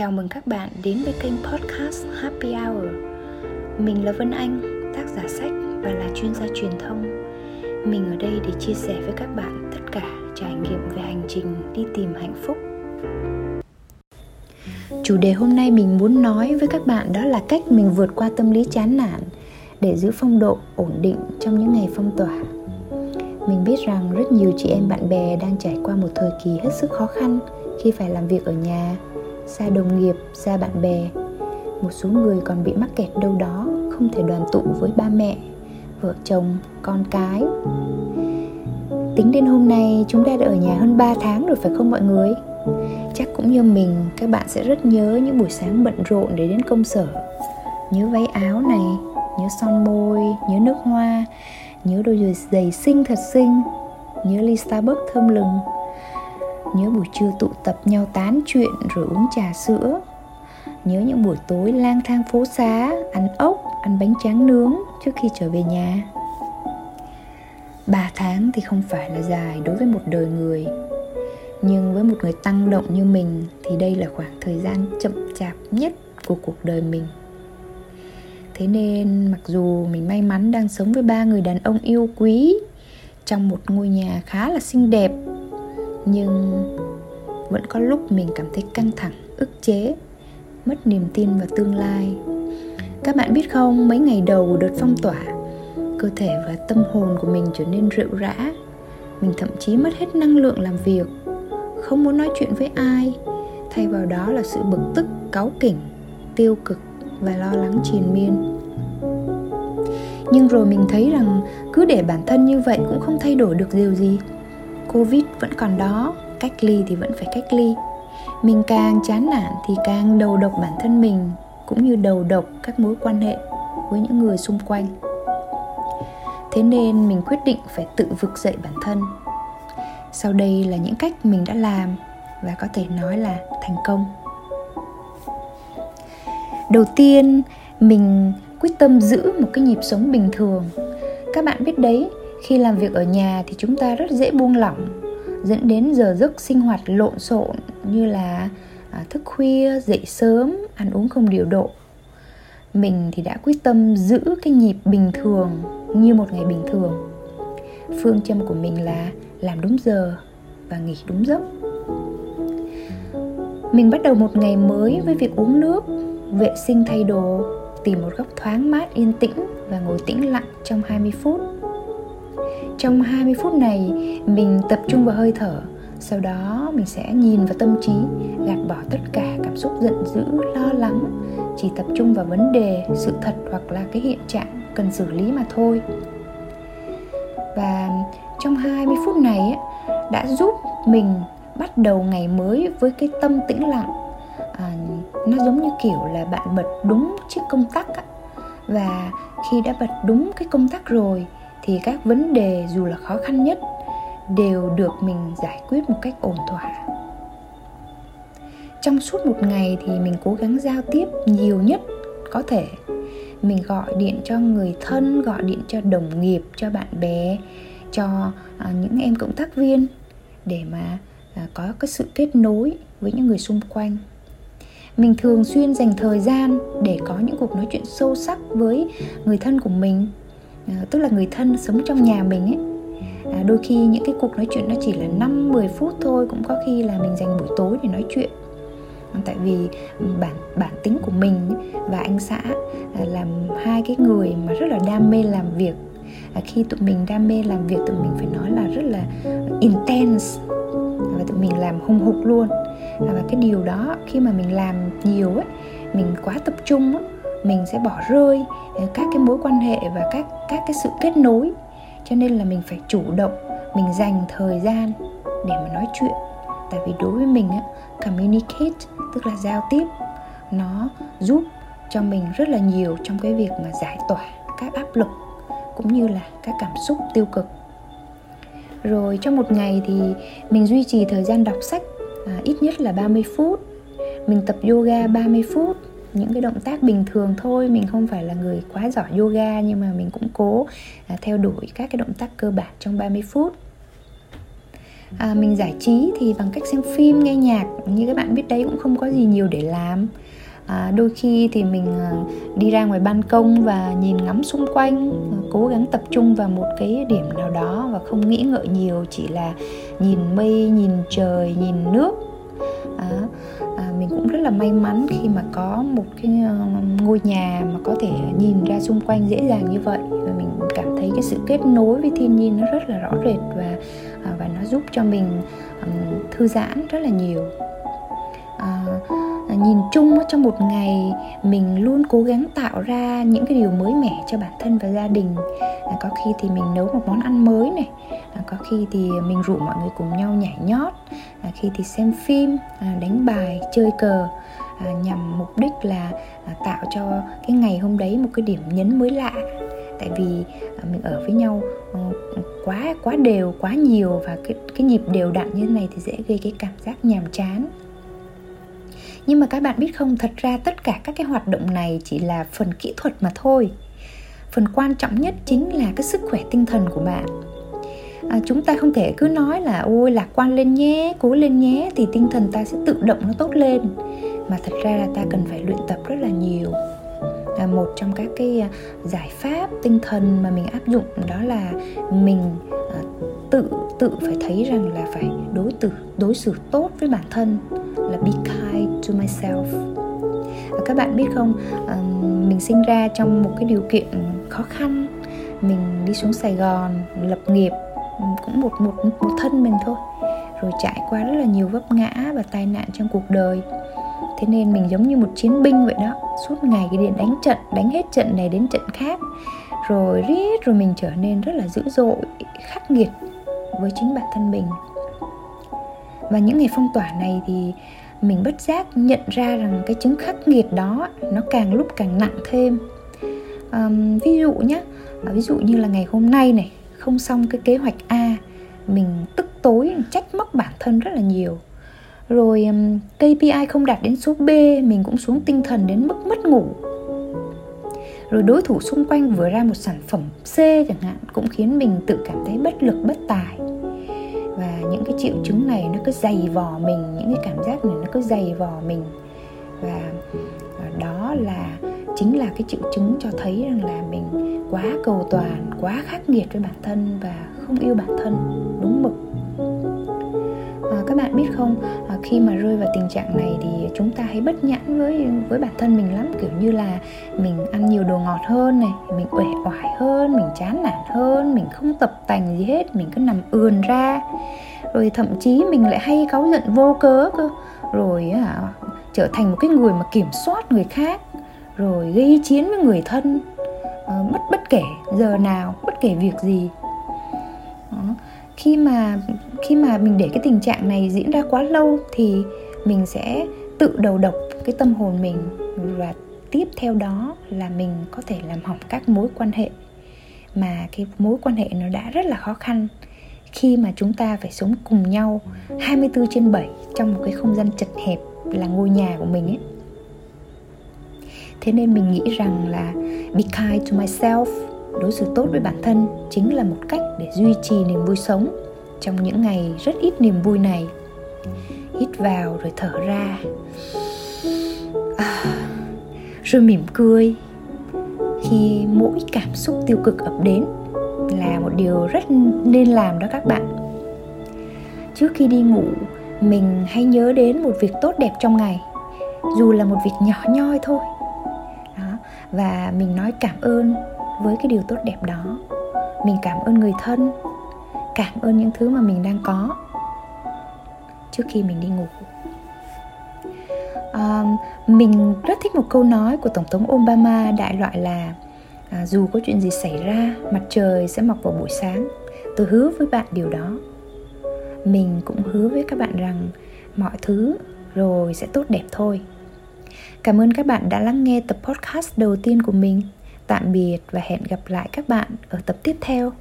Chào mừng các bạn đến với kênh podcast Happy Hour. Mình là Vân Anh, tác giả sách và là chuyên gia truyền thông. Mình ở đây để chia sẻ với các bạn tất cả trải nghiệm về hành trình đi tìm hạnh phúc. Chủ đề hôm nay mình muốn nói với các bạn đó là cách mình vượt qua tâm lý chán nản để giữ phong độ ổn định trong những ngày phong tỏa. Mình biết rằng rất nhiều chị em bạn bè đang trải qua một thời kỳ hết sức khó khăn khi phải làm việc ở nhà xa đồng nghiệp, xa bạn bè. Một số người còn bị mắc kẹt đâu đó, không thể đoàn tụ với ba mẹ, vợ chồng, con cái. Tính đến hôm nay chúng ta đã ở nhà hơn 3 tháng rồi phải không mọi người? Chắc cũng như mình, các bạn sẽ rất nhớ những buổi sáng bận rộn để đến công sở. Nhớ váy áo này, nhớ son môi, nhớ nước hoa, nhớ đôi giày xinh thật xinh, nhớ ly Starbucks thơm lừng, nhớ buổi trưa tụ tập nhau tán chuyện rồi uống trà sữa. Nhớ những buổi tối lang thang phố xá, ăn ốc, ăn bánh tráng nướng trước khi trở về nhà. Ba tháng thì không phải là dài đối với một đời người. Nhưng với một người tăng động như mình thì đây là khoảng thời gian chậm chạp nhất của cuộc đời mình. Thế nên mặc dù mình may mắn đang sống với ba người đàn ông yêu quý trong một ngôi nhà khá là xinh đẹp nhưng vẫn có lúc mình cảm thấy căng thẳng, ức chế, mất niềm tin vào tương lai. Các bạn biết không, mấy ngày đầu của đợt phong tỏa, cơ thể và tâm hồn của mình trở nên rượu rã. Mình thậm chí mất hết năng lượng làm việc, không muốn nói chuyện với ai. Thay vào đó là sự bực tức, cáu kỉnh, tiêu cực và lo lắng triền miên. Nhưng rồi mình thấy rằng cứ để bản thân như vậy cũng không thay đổi được điều gì covid vẫn còn đó, cách ly thì vẫn phải cách ly. Mình càng chán nản thì càng đầu độc bản thân mình, cũng như đầu độc các mối quan hệ với những người xung quanh. Thế nên mình quyết định phải tự vực dậy bản thân. Sau đây là những cách mình đã làm và có thể nói là thành công. Đầu tiên, mình quyết tâm giữ một cái nhịp sống bình thường. Các bạn biết đấy khi làm việc ở nhà thì chúng ta rất dễ buông lỏng dẫn đến giờ giấc sinh hoạt lộn xộn như là à, thức khuya dậy sớm ăn uống không điều độ. Mình thì đã quyết tâm giữ cái nhịp bình thường như một ngày bình thường. Phương châm của mình là làm đúng giờ và nghỉ đúng giấc. Mình bắt đầu một ngày mới với việc uống nước vệ sinh thay đồ tìm một góc thoáng mát yên tĩnh và ngồi tĩnh lặng trong 20 phút trong 20 phút này mình tập trung vào hơi thở. Sau đó mình sẽ nhìn vào tâm trí gạt bỏ tất cả cảm xúc giận dữ lo lắng. Chỉ tập trung vào vấn đề sự thật hoặc là cái hiện trạng cần xử lý mà thôi. Và trong 20 phút này đã giúp mình bắt đầu ngày mới với cái tâm tĩnh lặng. À, nó giống như kiểu là bạn bật đúng chiếc công tắc á. và khi đã bật đúng cái công tắc rồi thì các vấn đề dù là khó khăn nhất đều được mình giải quyết một cách ổn thỏa. Trong suốt một ngày thì mình cố gắng giao tiếp nhiều nhất có thể. Mình gọi điện cho người thân gọi điện cho đồng nghiệp cho bạn bè cho à, những em cộng tác viên để mà à, có cái sự kết nối với những người xung quanh. Mình thường xuyên dành thời gian để có những cuộc nói chuyện sâu sắc với người thân của mình à, tức là người thân sống trong nhà mình ấy. À, đôi khi những cái cuộc nói chuyện nó chỉ là 5 10 phút thôi cũng có khi là mình dành buổi tối để nói chuyện. À, tại vì ừ, bản bản tính của mình và anh xã à, là hai cái người mà rất là đam mê làm việc. À, khi tụi mình đam mê làm việc tụi mình phải nói là rất là intense và tụi mình làm hung hục luôn. À, và cái điều đó khi mà mình làm nhiều ấy mình quá tập trung ấy, mình sẽ bỏ rơi ờ, các cái mối quan hệ và các các cái sự kết nối. Cho nên là mình phải chủ động mình dành thời gian để mà nói chuyện. Tại vì đối với mình á communicate tức là giao tiếp nó giúp cho mình rất là nhiều trong cái việc mà giải tỏa các áp lực cũng như là các cảm xúc tiêu cực. Rồi trong một ngày thì mình duy trì thời gian đọc sách à, ít nhất là 30 phút. Mình tập yoga 30 phút những cái động tác bình thường thôi. Mình không phải là người quá giỏi yoga nhưng mà mình cũng cố à, theo đuổi các cái động tác cơ bản trong 30 phút. À, mình giải trí thì bằng cách xem phim nghe nhạc như các bạn biết đấy cũng không có gì nhiều để làm. À, đôi khi thì mình à, đi ra ngoài ban công và nhìn ngắm xung quanh à, cố gắng tập trung vào một cái điểm nào đó và không nghĩ ngợi nhiều chỉ là nhìn mây nhìn trời nhìn nước cũng rất là may mắn khi mà có một cái ờ, ngôi nhà mà có thể nhìn ra xung quanh dễ dàng như vậy. Và mình cảm thấy cái sự kết nối với thiên nhiên nó rất là rõ rệt và à, và nó giúp cho mình thư giãn rất là nhiều. À, nhìn chung trong một ngày, mình luôn cố gắng tạo ra những cái điều mới mẻ cho bản thân và gia đình. Có khi thì mình nấu một món ăn mới này có khi thì mình rủ mọi người cùng nhau nhảy nhót khi thì xem phim à, đánh bài, chơi cờ à, nhằm mục đích là à, tạo cho cái ngày hôm đấy một cái điểm nhấn mới lạ. Tại vì mình ở với nhau ờ, quá quá đều, quá nhiều và cái cái nhịp đều đặn như thế này thì dễ gây cái cảm giác nhàm chán nhưng mà các bạn biết không thật ra tất cả các cái hoạt động này chỉ là phần kỹ thuật mà thôi. Phần quan trọng nhất chính là cái sức khỏe tinh thần của bạn. À, chúng ta không thể cứ nói là ôi lạc quan lên nhé cố lên nhé thì tinh thần ta sẽ tự động nó tốt lên. Mà thật ra là ta cần phải luyện tập rất là nhiều. À, một trong các cái à, giải pháp tinh thần mà mình áp dụng đó là mình à, tự tự phải thấy rằng là phải đối tử đối xử tốt với bản thân là be kind to myself. Các bạn biết không mình sinh ra trong một cái điều kiện khó khăn. Mình đi xuống Sài Gòn lập nghiệp cũng một một một thân mình thôi. Rồi trải qua rất là nhiều vấp ngã và tai nạn trong cuộc đời. Thế nên mình giống như một chiến binh vậy đó, suốt ngày cái điện đánh trận, đánh hết trận này đến trận khác. Rồi riết, rồi mình trở nên rất là dữ dội, khắc nghiệt với chính bản thân mình và những ngày phong tỏa này thì mình bất giác nhận ra rằng cái chứng khắc nghiệt đó nó càng lúc càng nặng thêm. Um, ví dụ nhé à, ví dụ như là ngày hôm nay này không xong cái kế hoạch a mình tức tối trách móc bản thân rất là nhiều. Rồi um, KPI không đạt đến số B mình cũng xuống tinh thần đến mức mất ngủ. Rồi đối thủ xung quanh vừa ra một sản phẩm C chẳng hạn cũng khiến mình tự cảm thấy bất lực bất tài những cái triệu chứng này nó cứ dày vò mình, những cái cảm giác này nó cứ dày vò mình. Và à, đó là, chính là cái triệu chứng cho thấy rằng là mình quá cầu toàn, quá khắc nghiệt với bản thân và không yêu bản thân. Đúng mực các bạn biết không? À, khi mà rơi vào tình trạng này thì chúng ta hay bất nhãn với với bản thân mình lắm. Kiểu như là mình ăn nhiều đồ ngọt hơn này mình uể oải hơn mình chán nản hơn mình không tập tành gì hết mình cứ nằm ườn ra. Rồi thậm chí mình lại hay cáu giận vô cớ cơ. Rồi à, trở thành một cái người mà kiểm soát người khác rồi gây chiến với người thân. Ờ, bất bất kể giờ nào bất kể việc gì khi mà khi mà mình để cái tình trạng này diễn ra quá lâu thì mình sẽ tự đầu độc cái tâm hồn mình và tiếp theo đó là mình có thể làm hỏng các mối quan hệ. Mà cái mối quan hệ nó đã rất là khó khăn khi mà chúng ta phải sống cùng nhau 24 trên 7 trong một cái không gian chật hẹp là ngôi nhà của mình ấy. Thế nên mình nghĩ rằng là, be kind to myself đối xử tốt với bản thân chính là một cách để duy trì niềm vui sống trong những ngày rất ít niềm vui này. Hít vào rồi thở ra. À, rồi mỉm cười. Khi mỗi cảm xúc tiêu cực ập đến là một điều rất nên làm đó các bạn. Trước khi đi ngủ mình hay nhớ đến một việc tốt đẹp trong ngày dù là một việc nhỏ nhoi thôi. Đó. và mình nói cảm ơn với cái điều tốt đẹp đó. Mình cảm ơn người thân cảm ơn những thứ mà mình đang có trước khi mình đi ngủ. À, mình rất thích một câu nói của tổng thống obama đại loại là à, dù có chuyện gì xảy ra mặt trời sẽ mọc vào buổi sáng. Tôi hứa với bạn điều đó. Mình cũng hứa với các bạn rằng mọi thứ rồi sẽ tốt đẹp thôi. Cảm ơn các bạn đã lắng nghe tập podcast đầu tiên của mình tạm biệt và hẹn gặp lại các bạn ở tập tiếp theo.